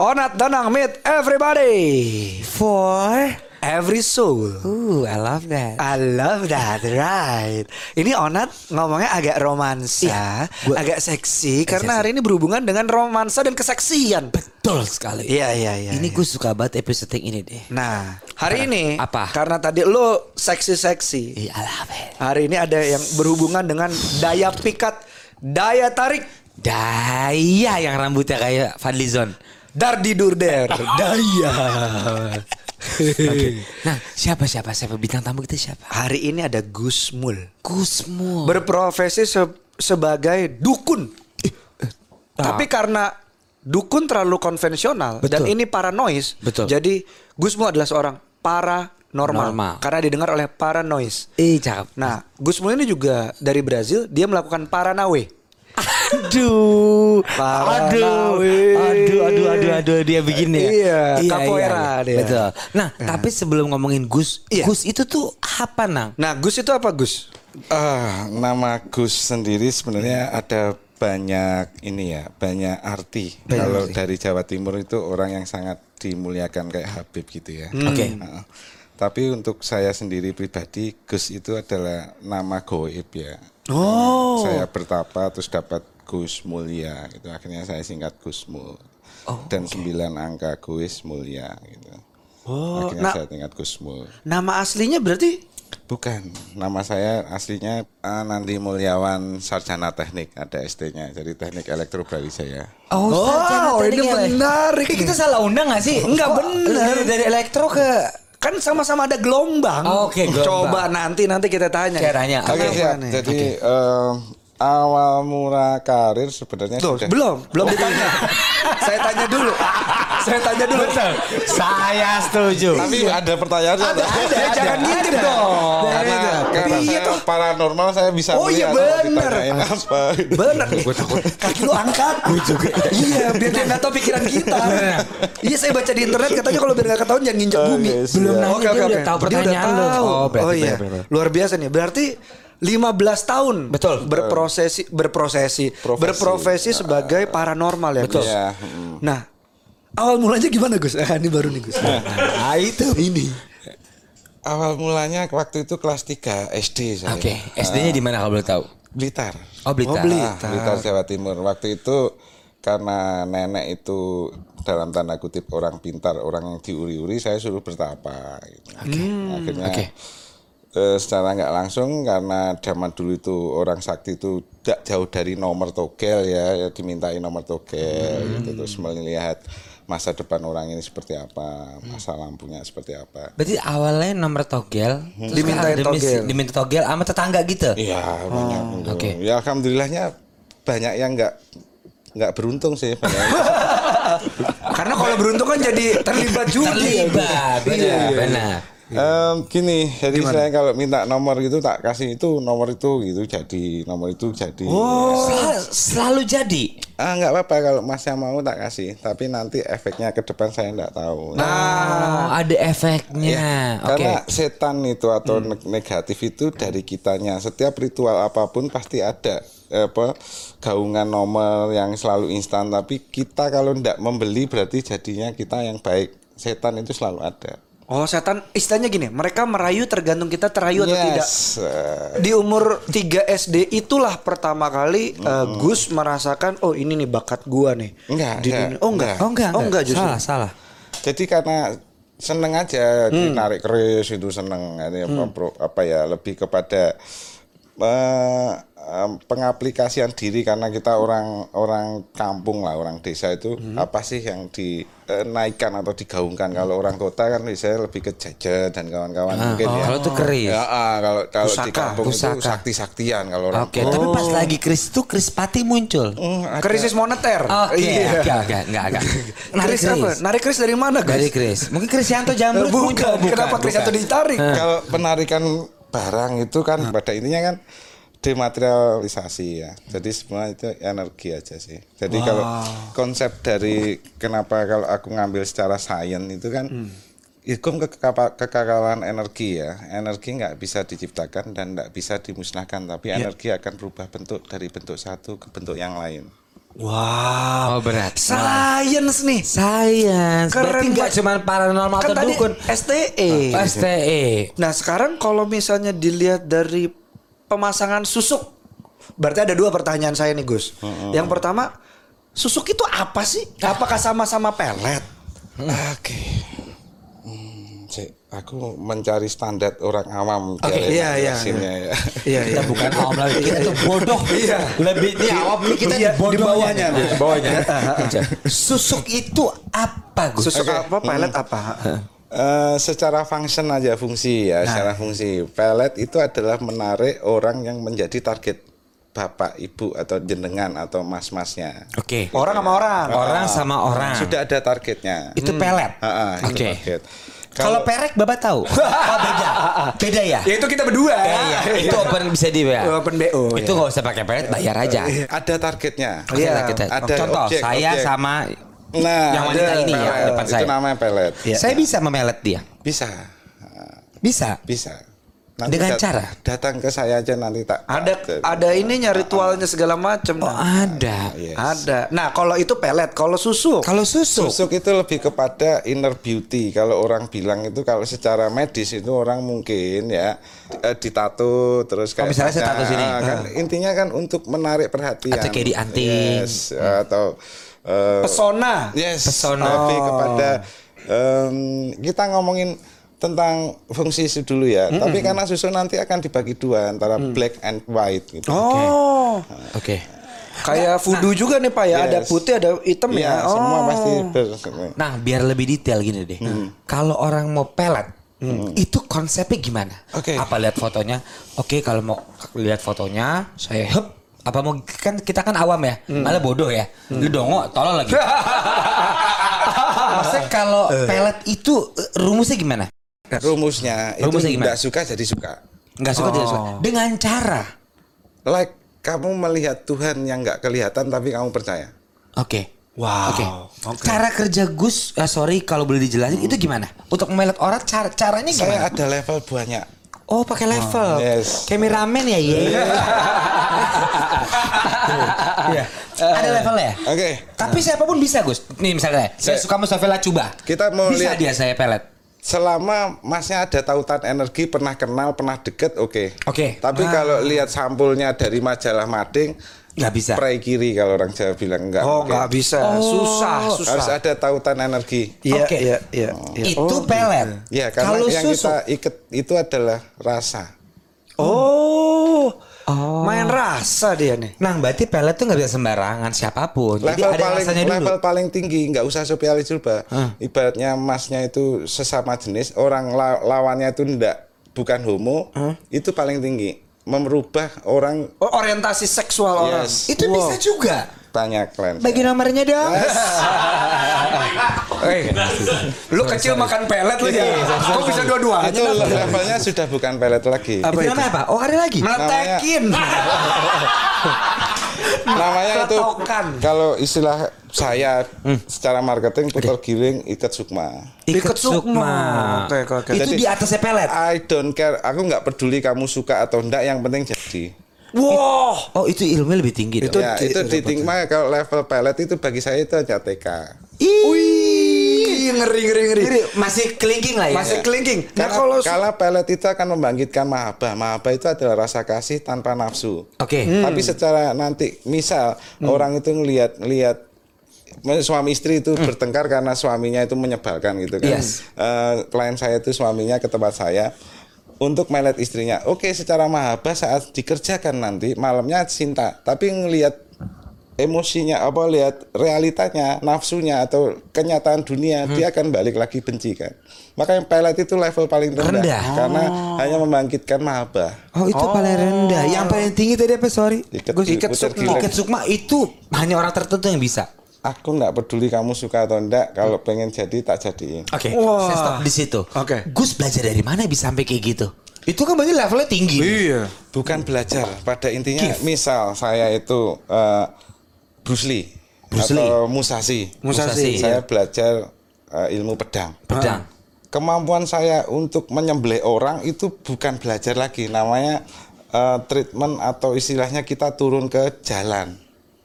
Onat Danang meet everybody For Every soul Ooh, I love that. I love that, right. Ini Onat ngomongnya agak romansa, Iya, gua- agak seksi karena seksi. hari ini berhubungan dengan romansa dan keseksian. Betul sekali. Iya, iya, iya. Ini iya. gue suka banget episode yang ini deh. Nah, hari ini Apa? Karena tadi lo seksi-seksi. Iya, I love it. Hari ini ada yang berhubungan dengan daya pikat, daya tarik, Daya yang rambutnya kayak Fadlizon. Dardi durder, daya. Oke. Nah, siapa siapa siapa bintang tamu kita siapa? Hari ini ada Gus Mul. Gusmu. berprofesi se- sebagai dukun. Tapi karena dukun terlalu konvensional dan Betul. ini paranoid, Betul. jadi Gusmu adalah seorang paranormal Normal. karena didengar oleh paranoid. eh, cakep. Nah, Gusmu ini juga dari Brazil, dia melakukan paranawe. Aduh, Paranawe. aduh, aduh, aduh, aduh, aduh, dia begini ya. Iya, capoeira dia. Betul. Nah, tapi sebelum ngomongin Gus, Iya. Gus itu tuh apa nang? Nah, Gus itu apa Gus? Ah, nama Gus sendiri sebenarnya ada banyak ini ya, banyak arti. Kalau dari Jawa Timur itu orang yang sangat dimuliakan kayak Habib gitu ya. Oke. Nah, tapi untuk saya sendiri pribadi, Gus itu adalah nama goib ya. Oh. Saya bertapa terus dapat Gus Mulia gitu. Akhirnya saya singkat Gus Mul. Dan sembilan angka Gus Mulia gitu. Oh, Akhirnya nah- saya tingkat Gus Mul. Nama aslinya berarti Bukan, nama saya aslinya eh, Nandi Mulyawan Sarjana Teknik, ada ST-nya, jadi Teknik Elektro Brawijaya. Oh, Wow, sarjana ini teknik ya? menarik. Kita salah undang gak sih? Enggak. Dari, dari elektro ke kan sama-sama ada gelombang. Oke, gelombang. Coba nanti nanti kita tanya. Caranya. Oke Kenapa siap. nih? Jadi eh, awal mula karir sebenarnya Tuh, sudah belum, belum ditanya. Saya tanya dulu. Saya tanya dulu. Saya setuju. Tapi ada pertanyaan Ada, ada, jangan ngintip dong. Karena, karena Iya saya tuh. paranormal saya bisa Oh iya bener. apa. Bener nih. Kaki lu angkat. Gue juga. Iya, biar dia nggak tahu pikiran kita. iya, saya baca di internet katanya kalau biar nggak ketahuan jangan nginjak Oke, bumi. siap. Belum nanya, dia udah tahu pertanyaan lu. Oh, berarti Oh iya. Luar biasa nih. Berarti 15 tahun Betul. berprosesi berprosesi Profesi. berprofesi sebagai paranormal ya Betul. Gus. Iya, mm. Nah, awal mulanya gimana Gus? Ah, ini baru nih Gus. Nah, itu. ini. Awal mulanya waktu itu kelas 3 SD saya. Oke, SD-nya di mana kalau boleh tahu? Blitar. Oh, Blitar. Oh, Blitar. Ah, Blitar Jawa Timur. Waktu itu karena nenek itu dalam tanda kutip orang pintar, orang yang diuri-uri, saya suruh bertapa. Gitu. Akhirnya Oke. eh, secara nggak langsung karena zaman dulu itu orang sakti itu tidak jauh dari nomor togel ya, ya dimintai nomor togel gitu terus melihat masa depan orang ini seperti apa, masa lampunya seperti apa. Berarti awalnya nomor togel, Dimintain akademis- togel. diminta togel sama tetangga gitu. Iya banyak. gitu. oke. Ya alhamdulillahnya banyak yang nggak nggak beruntung sih. Karena kalau beruntung kan jadi terlibat juga. Terlibat, benar, benar. Em, gini, jadi saya kalau minta nomor gitu tak kasih itu nomor itu gitu jadi nomor itu jadi. Sel- selalu jadi. Ah nggak apa-apa kalau masnya mau tak kasih, tapi nanti efeknya ke depan saya nggak tahu. Oh, ada efeknya. Oke. Karena setan itu atau neg- negatif itu dari kitanya. Setiap ritual apa pun pasti ada apa gaungan nomor yang selalu instan. Tapi kita kalau tidak membeli berarti jadinya kita yang baik. Setan itu selalu ada. Oh, setan istilahnya gini, mereka merayu tergantung kita terayu atau tidak. Yes. Di umur 3 SD itulah pertama kali eh, Gus merasakan oh ini nih bakat gua nih. Enggak, Di enggak, dunia. Oh enggak. enggak. Oh enggak, Oh enggak justru. Salah, salah. Jadi karena seneng aja ditarik keris itu seneng ini apa, pro- apa ya lebih kepada pengaplikasian diri karena kita orang orang kampung lah orang desa itu apa sih yang dinaikkan atau digaungkan kalau orang kota kan biasanya lebih ke jajan dan kawan-kawan mungkin oh, ya kalau tuh keris. ya ah, kalau kalau di Pusaka, kampung itu pusaka. sakti-saktian kalau orang Oke, tapi pas lagi Kris itu Kris Pati muncul. Hmm, ada- Krisis moneter. Oke, Iya. oke, oke, enggak, enggak. Kris apa? Narik kris dari mana, Gus? Dari Kris. Mungkin Krisyanto Jamrut Bukan. muncul. Kenapa kris bukan. itu ditarik? kalau penarikan barang itu kan pada intinya kan dematerialisasi ya. Jadi semua itu energi aja sih. Jadi kalau konsep dari kenapa kalau aku ngambil secara sains itu kan hukum kekapa- kekekalan energi ya. Energi nggak bisa diciptakan dan nggak bisa dimusnahkan, tapi energi akan berubah bentuk dari bentuk satu ke bentuk yang lain. Wow. Oh berat. Science nih. Science. Keren, Berarti nggak Pak. cuma paranormal Kan atau tadi dukun. STE. STE. Nah sekarang kalau misalnya dilihat dari pemasangan susuk, berarti ada dua pertanyaan saya nih Gus. Yang pertama, susuk itu apa sih? Apakah sama-sama pelet? Oke. Hmm, Cek, aku mencari standar orang awam cara iya, iya, jelasinnya ya. Iya, Kita bukan awam lagi, kita tuh bodoh. Iya. Lebih nih awam kita Iya, di bawahnya. Di bawahnya. Susuk itu apa Gus? Susuk apa? Pelet apa? Eh, secara function aja fungsi Nah. ya, secara fungsi. Pelet itu adalah menarik orang yang menjadi target bapak, ibu atau jenengan atau mas-masnya. Oke. Orang sama orang. Orang sama orang. Sudah ada targetnya. Itu pelet. Oke. target. Kalau perek Bapak tahu? Oh beda. Beda ya? Ya itu kita berdua. Iya, iya. Itu open bisa di ya. Open BO. Itu nggak usah pakai pelet, bayar aja. ada targetnya. Oke Iya. lah kita. Ada Contoh, objek, saya objek. sama Nah, Yang ada wanita ini ya, depan saya. Itu namanya pelet. Iya. saya bisa memelet dia. Bisa. Bisa. Bisa. Dengan dat- cara? datang ke saya aja nanti tak Ada tak- ada ininya ritualnya segala macam. Oh, ada. Yes. Ada. Nah, kalau itu pelet, kalau susuk. Kalau susu. Susuk itu lebih kepada inner beauty. Kalau orang bilang itu kalau secara medis itu orang mungkin ya eh, ditato terus Oh, misalnya saya tato sini. ah, kan, intinya kan untuk menarik perhatian. Atau kayak di anting. Yes, atau eh, Pesona. Yes, Pesona. lebih kepada em, kita ngomongin tentang fungsi itu dulu ya. Tapi karena susu nanti akan dibagi dua antara black and white gitu. Oh. Oke. Kayak voodoo juga nih Pak ya, ada Yes. putih, ada hitam Iya, ya. Oh. semua pasti ber- Nah, biar lebih detail gini deh. Kalau orang mau pelet, itu konsepnya gimana? Oke. Apa lihat fotonya? Oke, kalau mau lihat fotonya, saya hep. Apa mau kan kita kan awam ya, malah bodoh ya. Lu dongo, tolong lagi. Maksudnya kalau pelet itu eh, rumusnya gimana? Rumusnya itu Rumusnya gimana? nggak suka jadi suka. Nggak suka tidak suka. Dengan cara. Like kamu melihat Tuhan yang nggak kelihatan tapi kamu percaya. Oke. Wow. Oke. Cara kerja Gus, ah, sorry kalau boleh dijelasin itu gimana? Untuk melet orang cara caranya Saya gimana? ada level banyak. Oh, pakai level. yes. Kameramen ya, iya. Iya. Ada levelnya. Oke. Tapi siapa pun bisa, Gus. Nih misalnya, saya Saya- suka Mustafa Lacuba. Kita mau bisa lihat- dia saya pelet. Selama masnya ada tautan energi, pernah kenal, pernah deket, oke. Oke. Tapi Ah. kalau lihat sampulnya dari majalah Mading, Nggak bisa. pray kiri kalau orang Jawa bilang enggak. Oh, nggak bisa. Oh. Susah, Harus susah. ada tautan energi. Iya, Oke. iya, iya. iya. Itu pelet. Ya, karena Kalau yang susu. kita ikat itu adalah rasa. Oh. Oh. Main rasa dia nih. Nah, berarti pelet tuh nggak bisa sembarangan siapa pun. Jadi level ada paling rasanya dulu. level paling tinggi nggak usah sosialis juga ibaratnya masnya itu sesama jenis orang la- lawannya itu ndak bukan homo itu paling tinggi merubah orang Oh, orientasi seksual orang. Yes. Itu bisa juga. Tanya klien Bagi nomornya dong. Eh, lu kecil makan pelet lu ya. Kok bisa dua-duanya? itu levelnya sudah bukan pelet lagi Apa itu itu? namanya apa? Oh, ada lagi. Meletekin. namanya itu kalau istilah saya secara marketing putar giling ikat sukma Ikut sukma. Oke, oke, oke. Itu Jadi- di atasnya pelet. I don't care aku nggak peduli kamu suka atau enggak yang penting jadi Wow. Oh, itu ilmunya lebih tinggi. Itu- dong. ya di- itu di tingkat kalau level pelet itu bagi saya itu hanya TK Wih, ngeri ngeri ngeri. Jadi masih kelingking lah ya. Masih kelingking. Nah, Karena, kalau kalau pelet itu akan membangkitkan mahabbah. Mahabbah itu adalah rasa kasih tanpa nafsu. Oke. Tapi secara nanti, misal orang itu ngelihat ngelihat suami istri itu bertengkar karena suaminya itu menyebalkan gitu kan. Yes. Eh, klien saya itu suaminya ke tempat saya untuk melet istrinya. Oke, secara mahabbah saat dikerjakan nanti malamnya cinta, tapi ngelihat emosinya apa lihat realitanya nafsunya atau kenyataan dunia dia akan balik lagi benci kan makanya pelet itu level paling rendah, Rendah. karena hanya membangkitkan mahabbah Oh, itu paling rendah. Yang paling tinggi tadi apa? Sorry. Gus, ikat ikat sukma. sukma itu hanya orang tertentu yang bisa. Aku nggak peduli kamu suka atau enggak kalau pengen jadi tak jadiin Oke, Wah. saya stop di situ. Oke. Gus belajar dari mana bisa sampai kayak gitu? Itu kan berarti levelnya tinggi. Iya. bukan belajar pada intinya misal saya itu eh, Bruce Lee Bruce atau Musashi Musashi, saya belajar eh, ilmu pedang Pedang. kemampuan saya untuk menyembelih orang itu bukan belajar lagi namanya eh, treatment atau istilahnya kita turun ke jalan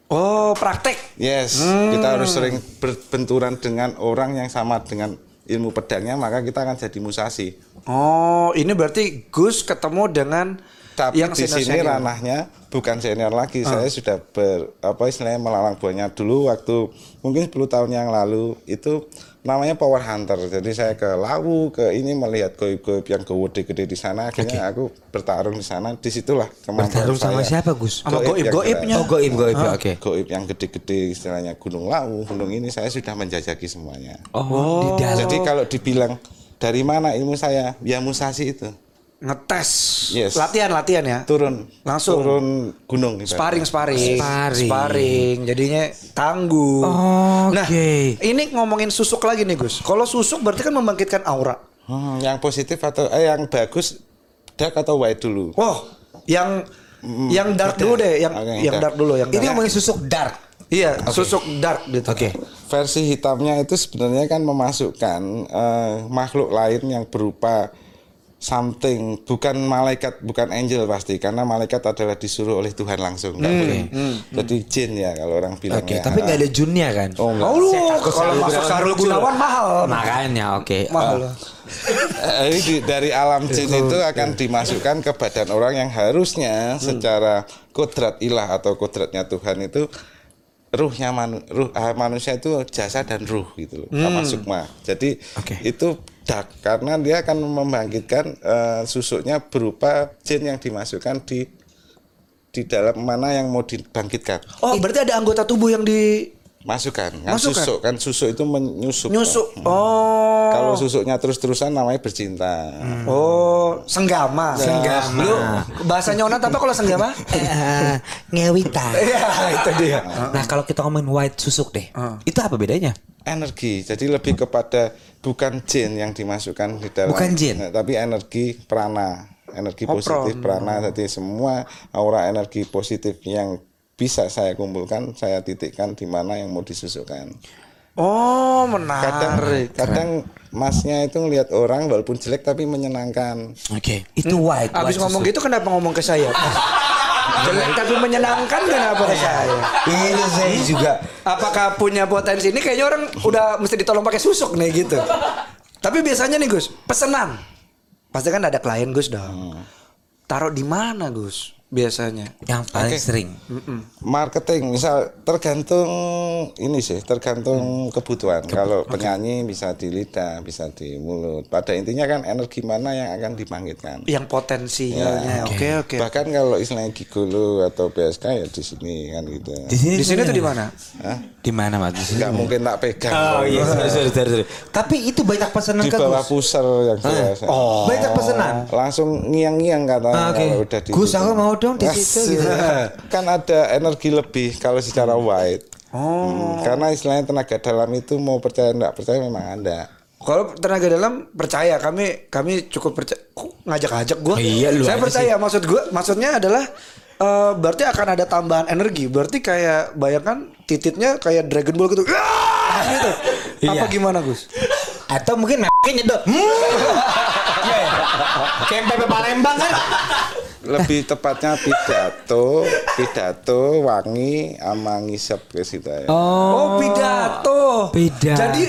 Oh, praktek. Yes, kita harus sering berbenturan dengan orang yang sama dengan ilmu pedangnya, maka kita akan jadi musasi. Oh, ini berarti Gus ketemu dengan Tapi yang di sini ranahnya bukan senior lagi. Saya sudah ber apa istilahnya melalang buahnya dulu waktu mungkin 10 tahun yang lalu itu namanya power hunter. Jadi saya ke Lawu ke ini melihat goib-goib yang gede-gede di sana. Akhirnya aku bertarung di sana. Di situlah kemampuan Bertarung sama saya. siapa, Gus? Sama goib-goibnya. Oh, goib goib ya, oke. Goib yang gede-gede istilahnya Gunung Lawu, Gunung ini saya sudah menjajaki semuanya. Oh, di dalam. Jadi kalau dibilang dari mana ilmu saya, ya musasi itu Ngetes. Yes. Latihan, latihan ya. turun Langsung. turun gunung. Sparring, sparring, Sparring. Sparring. Jadinya tangguh. Oh, Nah, oke. ini ngomongin susuk lagi nih Gus. Kalau susuk berarti kan membangkitkan aura. Hmm, yang positif atau eh yang bagus dark atau white dulu. Oh, yang yang dark dulu deh, yang Oke, yang dark. dark dulu, yang Ini dark. ngomongin susuk dark. Iya, susuk dark gitu. Oke. Versi hitamnya itu sebenarnya kan memasukkan eh, makhluk lain yang berupa something bukan malaikat bukan angel pasti karena malaikat adalah disuruh oleh Tuhan langsung nggak boleh jadi jin ya kalau orang bilang Oke, ya. tapi nggak ada junnya kan? oh enggak Oh, lu kalau masuk Sarul. Gunawan mahal. Makanya oke. Mahal. Oh, Eh, Jadi di- dari alam jin itu akan dimasukkan ke badan orang yang harusnya secara kodrat ilah atau kodratnya Tuhan itu ruhnya manu, ruh ah, manusia itu jasa dan ruh gitu loh sama sukma. Jadi Oke. itu dark karena dia akan membangkitkan eh, susuknya berupa jin yang dimasukkan di di dalam mana yang mau dibangkitkan. Oh, berarti ada anggota tubuh yang di Masukkan, kan Masukkan? susuk kan susuk itu menyusup. nyusuk. Hmm. Oh. Kalau susuknya terus-terusan namanya bercinta. Oh, senggama. Senggama. Lu bahasanya onat apa kalau senggama? Eh, ngewita. Iya, itu dia. Nah, kalau kita ngomongin white susuk deh. Itu apa bedanya? energi jadi lebih kepada bukan jin yang dimasukkan di dalam Bukan jin? Nah, tapi energi prana energi Oh, positif prana jadi semua aura energi positif yang bisa saya kumpulkan saya titikkan di mana yang mau disusukkan Oh, kadang menarik. kadang masnya itu ngelihat orang walaupun jelek tapi menyenangkan Oke. Itu white. Abis white ngomong susuk. gitu kenapa ngomong ke saya? Jelek tapi menyenangkan kenapa ke saya? Itu saya juga. Apakah punya potensi ini kayaknya orang udah mesti ditolong pakai susuk nih gitu. Tapi biasanya nih Gus, pesanan. Pasti kan ada klien Gus dong. Taruh di mana Gus biasanya? Yang paling Oke. sering. marketing misal tergantung ini sih tergantung kebutuhan kalau penyanyi bisa di lidah bisa di mulut pada intinya kan energi mana yang akan dibangkitkan Yang potensinya. Oke, oke. bahkan kalau istilahnya gigolo atau PSK ya di sini kan gitu Di sini, Di sini tuh di mana? Di mana, Mas? Di sini. nggak mungkin tak pegang Oh iya, sorry, sorry, sorry, sorry. Tapi itu banyak pesanan di ke bawah pusar yang biasa Oh. Banyak pesanan. langsung ngiang-ngiang katanya Ah, Oke. kalau udah di Gus aku mau dong di situ gitu. kan ada energi lebih kalau secara white oh. karena istilahnya tenaga dalam itu mau percaya enggak percaya memang ada Kalau tenaga dalam percaya kami kami cukup percaya ngajak-ngajak gue. Iya, lu Saya percaya maksud gue maksudnya adalah eh, berarti akan ada tambahan energi. Berarti kayak bayangkan tititnya kayak Dragon Ball gitu. Gitu. Apa Iya. gimana Gus? Atau mungkin mereka nyedot. Hmm. Iya, ya. Kayak Pepe Palembang kan. lebih tepatnya pidato pidato wangi ama ngisep ke situ ya Oh, pidato. Pidato. Jadi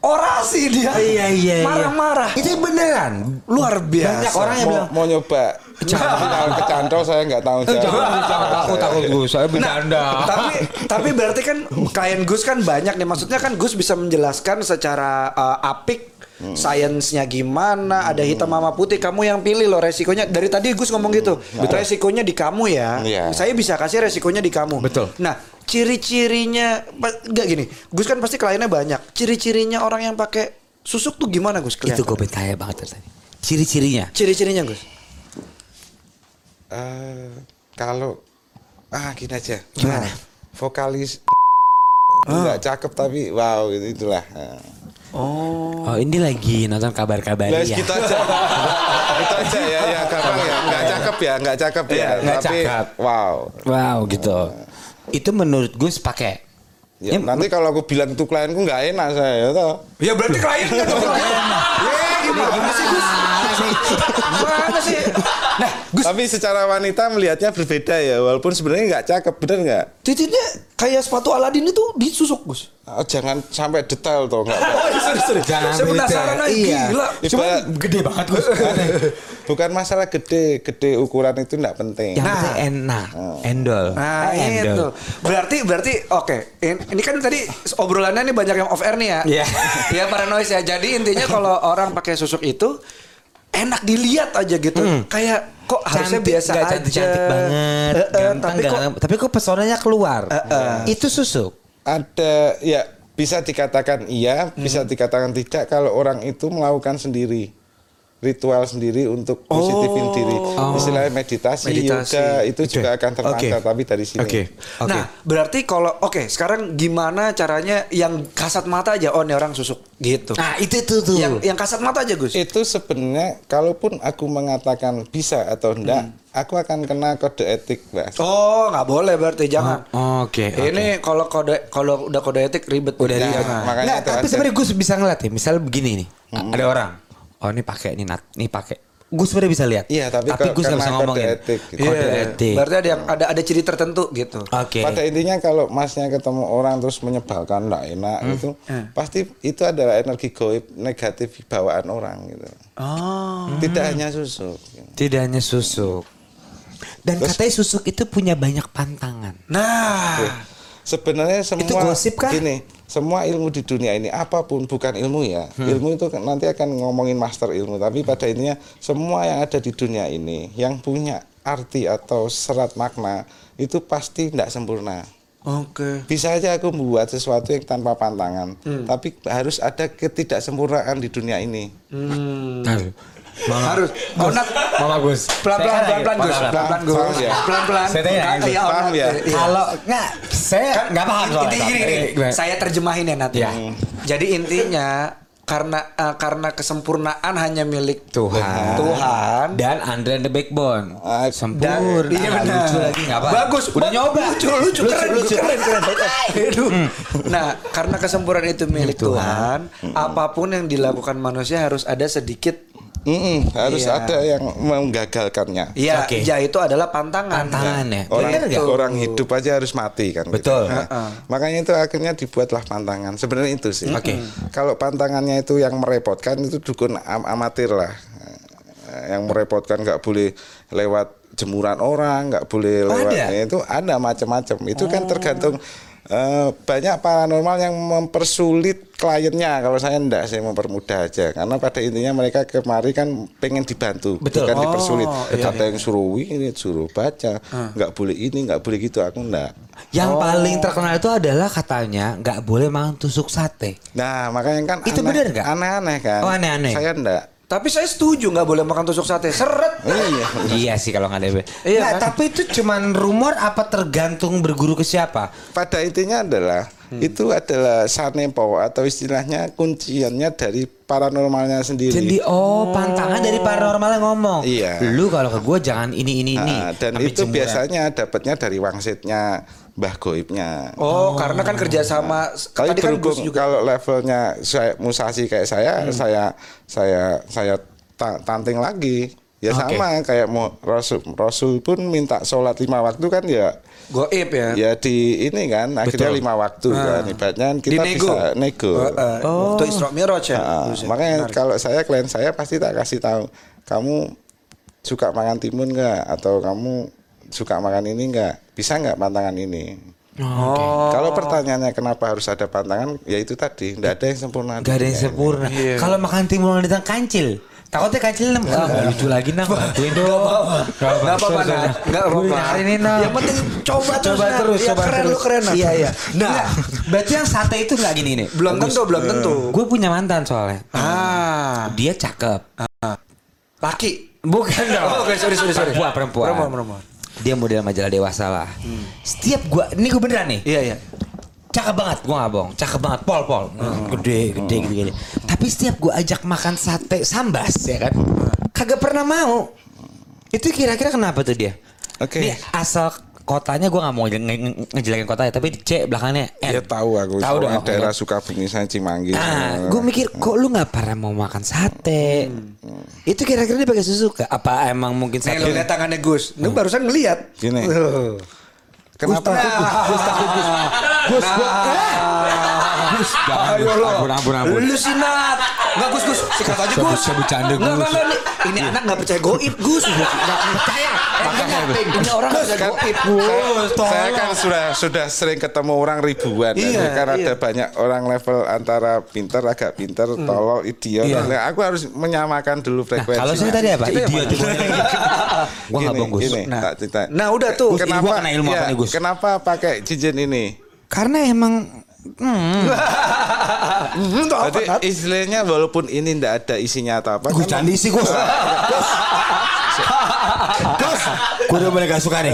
orasi dia. Iya, iya, iya. Marah-marah. Itu beneran. Luar biasa. Banyak orang yang mau, bilang mau nyoba tapi kalau kecantol saya nggak tahu Jangan takut takut Gus, saya bercanda. tapi tapi berarti kan klien Gus kan banyak nih. Maksudnya kan Gus bisa menjelaskan secara uh, apik sainsnya gimana ada hitam sama putih. Kamu yang pilih loh resikonya. Dari tadi Gus ngomong gitu resikonya di kamu ya. Iya. saya bisa kasih resikonya di kamu. Betul. nah ciri-cirinya pa- nggak gini. Gus kan pasti kliennya banyak. Ciri-cirinya orang yang pakai susuk tuh gimana Gus Itu kelihatan gue bertanya banget tadi. Ciri-cirinya. Ciri-cirinya Gus Eh, kalau ah gini aja Gimana? vokalis nggak cakep tapi wow itu itulah Nah. Oh, ini lagi nonton kabar-kabar ya. gitu aja. itu aja ya ya gampang ya. Enggak cakep ya, enggak cakep ya. Iya, nggak Tapi cakep. wow. Wow, gitu. Itu menurut Gus pakai. Ya, Ini nanti kalau aku bilang itu klienku nggak enak saya ya toh. ya berarti kliennya dong Ini gimana sih Gus? Gimana sih? Nah, Gus, Tapi secara wanita melihatnya berbeda ya, walaupun sebenarnya nggak cakep, bener nggak? titiknya kayak sepatu Aladin itu disusuk Gus. Oh, jangan sampai detail toh nggak. Oh, sorry, sorry. Jangan Saya penasaran aja, Iya. gila. Cuma gede banget Gus. Bukan masalah gede, gede ukuran itu nggak penting. Yang Nah. penting enak, endol. Nah endol. itu berarti berarti oke In- ini kan tadi obrolannya nih banyak yang off air nih ya. Iya. ya paranoid ya. Jadi intinya kalau orang pakai susuk itu enak dilihat aja gitu. Kayak kok harusnya Cantik, biasa nggak aja. cantik-cantik banget, Eh, eh, ganteng, tapi kok ganteng. tapi kok pesonanya keluar. Eh, eh. Itu susuk. Ada ya bisa dikatakan iya, bisa dikatakan tidak kalau orang itu melakukan sendiri ritual sendiri untuk positifin diri. Istilahnya meditasi, Meditasi. yoga itu juga akan terpancar tapi dari sini. Oke. Oke. Nah, berarti kalau oke, sekarang gimana caranya yang kasat mata aja oh ini orang susuk gitu. Nah, itu tuh tuh. Yang yang kasat mata aja, Gus. Itu sebenarnya kalaupun aku mengatakan bisa atau enggak, aku akan kena kode etik, Mas. Oh, nggak boleh berarti jangan. Oh, oke, Ini kalau kode kalau udah kode etik ribet. Udah Nah, ribet. makanya itu tapi sebenarnya Gus bisa ngeliat ya. Misal begini nih, ada orang. Oh ini pakai ini nat, ini pakai. Gus sebenarnya bisa lihat. Iya, tapi tapi Gus nggak bisa kode ngomongin. etik gitu. Kode Iya, etik. Berarti ada yang ada ada ciri tertentu gitu. Oke. Pada intinya kalau masnya ketemu orang terus menyebalkan, enggak enak itu pasti itu adalah energi goib negatif bawaan orang gitu. Oh. Tidak hanya susuk. Tidak hanya susuk. Dan katanya susuk itu punya banyak pantangan. Nah, Sebenarnya semua Itu gosip kah? Gini, semua ilmu di dunia ini apa pun bukan ilmu ya. Hmm. Ilmu itu kan nanti akan ngomongin master ilmu, tapi pada intinya semua yang ada di dunia ini yang punya arti atau serat makna itu pasti tidak sempurna. oke. Bisa aja aku membuat sesuatu yang tanpa pantangan, Hmm. tapi harus ada ketidaksempurnaan di dunia ini. Hmm. Harus. Harus. Oh, Nat, Mama Gus. pelan-pelan pelan-pelan Gus. Pelan-pelan Gus. Ya? Pelan-pelan. Saya tanya, Gus. Paham ya? iya. Kalau nggak, saya nggak paham soalnya. Intinya gini? Saya terjemahin ya Nat. Iya. Jadi intinya karena eh, karena kesempurnaan hanya milik Tuhan. Tuhan. Dan Andre and the Backbone. Ah, Sempurna. iya Ah, benar. Lucu lagi nggak apa? Bagus. Udah Ba- nyoba. Lucu, lucu, keren, lucu. keren, keren. Aduh. Nah, karena kesempurnaan itu milik Tuhan, apa pun yang dilakukan manusia harus ada sedikit Mm-mm, harus Iya. ada yang menggagalkannya. ya, Oke. ya itu adalah pantangan. Pantangan ya. Orang Bener orang hidup aja harus mati kan. gitu. Betul. Nah, Makanya itu akhirnya dibuatlah pantangan. Sebenarnya itu sih. Oke. Kalau pantangannya itu yang merepotkan itu dukun am- amatir lah. Eh, Yang merepotkan nggak boleh lewat jemuran orang, nggak boleh Oh, lewat ada? Ya, itu ada macam-macam. Itu kan tergantung eh, banyak paranormal yang mempersulit kliennya. Kalau saya enggak, saya mempermudah aja. Karena pada intinya mereka kemari kan pengen dibantu, Betul. bukan Oh, dipersulit. iya, Ada yang suruh ini, suruh baca, nggak boleh ini, nggak boleh gitu. Aku enggak. Yang paling terkenal itu adalah katanya nggak boleh makan tusuk sate. Nah, makanya kan Itu aneh- benar nggak? Aneh-aneh kan. Oh, aneh-aneh. Saya enggak. Tapi saya setuju nggak boleh makan tusuk sate. Seret. iya. iya sih kalau nggak ada. Iya, Nggak, kan? tapi itu cuman rumor apa tergantung berguru ke siapa? Pada intinya adalah Hmm. itu adalah sanepo atau istilahnya kunciannya dari paranormalnya sendiri. Jadi oh pantangan dari paranormal yang ngomong. Iya. Lu kalau ke gue jangan ini ini ini. Nah, dan Tapi itu jemuran. biasanya dapatnya dari wangsitnya Mbah Goibnya. Oh, karena kan kerjasama. Tapi tadi kan berhubung Gus juga. kalau levelnya saya musasi kayak saya, Hmm. saya saya saya ta- tanting lagi. Ya Oke. sama kayak mau Rasul Rasul pun minta sholat lima waktu kan ya Goib ya. ya di ini kan akhirnya Betul. lima waktu kan ibaratnya Di kita nego. bisa nego. Oh. Itu Isra Mi'raj ya. Ya? makanya Menarik. kalau saya klien saya pasti tak kasih tahu kamu suka makan timun nggak atau kamu suka makan ini nggak bisa nggak pantangan ini Oh. kalau pertanyaannya kenapa harus ada pantangan ya itu tadi nggak ada yang sempurna di Gak ada yang ini. sempurna. Iya. Kalau makan timun di kancil. Takutnya kancil nem. Ah, nggak lucu lagi nang. Bantuin dong. Gak Nggak apa-apa, Nat. Nggak apa-apa. Ini nang. Yang penting coba terus, coba Nat. terus, Ya, coba keren, terus. lu keren. Iya iya. Nah, Nggak. berarti yang sate itu nggak gini nih. Belum tentu, belum tentu. Gue punya mantan soalnya. Ah, Dia cakep. laki. Bukan dong. Oh, sorry, sorry, sorry. Perempuan, perempuan. Perempuan, perempuan. Dia model majalah dewasa lah. Setiap gua, ini gue beneran nih. Iya, iya. Cakep banget, gua gak bohong. Cakep banget, pol pol. Gede, gede, gede, gede. Tapi setiap gua ajak makan sate sambas ya kan, kagak pernah mau. Itu kira-kira kenapa tuh dia? Oke. Nih asal kotanya gue nggak mau nge- nge- ngejelekin kotanya, tapi C belakangnya N. Ya tahu aku. Tahu dong. daerah Sukabumi saya Cimanggis. Nah, gue mikir kok lu nggak pernah mau makan sate? Itu kira-kira dia pakai susu kah? Apa emang mungkin Nih sate? lo lihat tangannya Gus. Lu barusan ngelihat. Gini. Tuh. Kenapa? Gus takut Gus. Gus gua. Gus, jangan, Ayo Gus. lo. Ampun, ampun, ampun. Lu sih Nat. Enggak Gus Gus, sikat aja Gus. saya bercanda, Gus. nggak, nggak, nih. Ini anak enggak percaya goib Gus. Enggak percaya. Makanya ini orang enggak percaya goib Gus. Saya kan sudah sudah sering ketemu orang ribuan. Iya, Jadi kan iya. ada banyak orang level antara pinter, agak pinter, tolol, idiot. Iya. Nah, aku harus menyamakan dulu Nah, frekuensi. kalau saya tadi apa? Idiot. Gue nggak Gini, bungkus. gini, Nah. tak cerita. Nah, udah tuh. Gus, ini gua kena ilmu apa nih, Gus? Kenapa pakai cincin ini? Karena emang hmm, Hmm, tuh apa Jadi Nat? istilahnya walaupun ini tidak ada isinya atau apa. Gus kan- jangan diisi Gus. Gus. Gus. Gue udah mulai gak suka nih.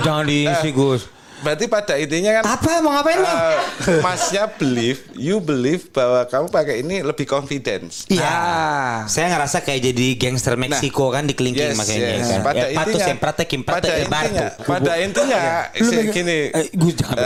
Jangan diisi Gus. Berarti pada intinya kan Apa mau ngapain eh, masnya believe, you believe bahwa kamu pakai ini lebih confidence. Iya. Ah. Saya ngerasa kayak jadi gangster Meksiko kan di kelingking Yes, makanya yes. kan. Pada ya, intinya, semprate kimprate pada e bartu. intinya, pada intinya, Lu se- megang- gini, eh, Gus jangan, eh,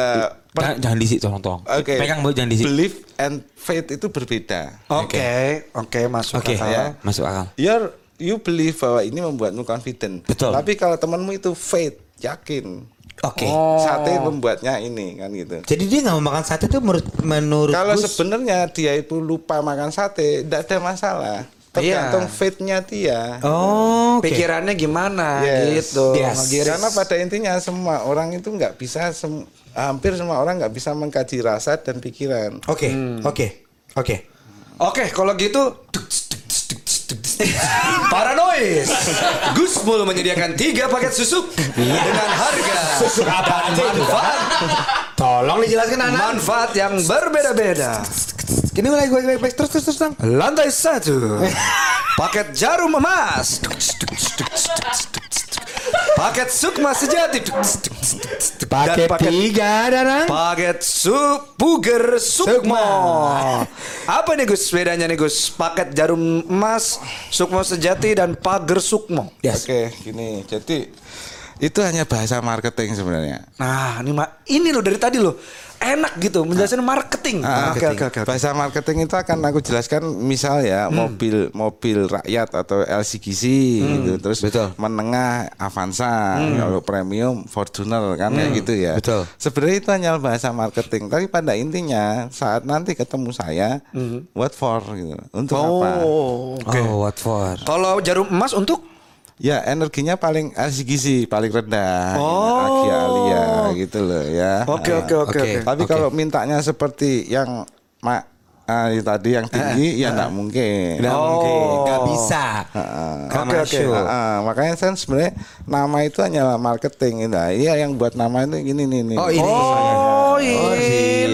per- jangan, jangan diisi tolong tolong. Oke. Pegang bu jangan diisi. Belief and faith itu berbeda. Oke, oke masuk akal. ya. masuk akal. You're, you believe bahwa ini membuatmu confident. Betul. Tapi kalau temanmu itu faith, yakin. Oke. Oh. Sate membuatnya ini kan gitu. Jadi dia nggak mau makan sate itu menurut menurut Kalau sebenarnya dia itu lupa makan sate, tidak ada masalah. Tergantung Iya. faith-nya dia. Oh, oke. Pikirannya gimana Yes. gitu. Yes. Ngegiris. Karena pada intinya semua orang itu nggak bisa sem- hampir semua orang nggak bisa mengkaji rasa dan pikiran. Oke, Hmm. oke, oke. Oke, kalau gitu Paranoid Gus Mul menyediakan tiga paket susuk dengan harga dan manfaat Tolong dijelaskan anak. manfaat yang berbeda-beda. Ini mulai gue baik terus terus terus. Lantai satu paket jarum emas. Paket sukma sejati. Dan Pakai tiga darang. Paket sup puger sukmo. Apa nih Gus bedanya nih Gus? Paket jarum emas, sukmo sejati dan pager sukmo. Yes. Oke, gini. Jadi itu hanya bahasa marketing sebenarnya. Nah, ini ini loh dari tadi loh. Enak gitu menjelaskan marketing. Ah, Oke oke oke. oke. Bahasa marketing itu akan aku jelaskan misal ya mobil mobil rakyat atau LCGC gitu terus menengah Avanza kalau premium Fortuner kan kayak gitu ya. Betul. Sebenarnya itu hanya bahasa marketing tapi pada intinya saat nanti ketemu saya what for gitu. Untuk apa? Oh, oke. Oh, what for? Kalau jarum emas untuk Ya energinya paling LCGC paling rendah Oh. Gitu loh ya. Oke Ah. oke oke. Tapi Oke. kalau mintanya seperti yang mak ah, itu tadi yang tinggi ya enggak mungkin. Nggak mungkin, Oh. nggak bisa. Nggak Oke, oke. makanya kan sebenarnya nama itu hanyalah marketing nah, iya yang buat nama itu gini nih nih. Oh, ini. Oh,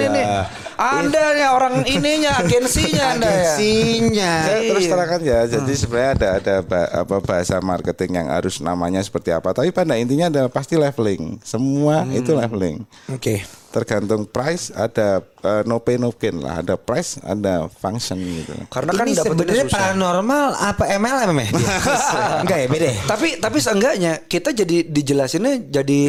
ini gila. nih. Anda ya orang ininya agensinya Anda ya. Agensinya. Saya terus Iya. terangkan ya, jadi sebenarnya ada ada apa bahasa marketing yang harus namanya seperti apa. Tapi pada intinya adalah pasti leveling. Semua itu leveling. Oke. Tergantung price ada eh, no pay no gain lah. Ada price, ada function gitu. Karena kan ini sebenarnya paranormal apa MLM ya? Enggak ya beda. ya? Tapi tapi seenggaknya kita jadi dijelasinnya jadi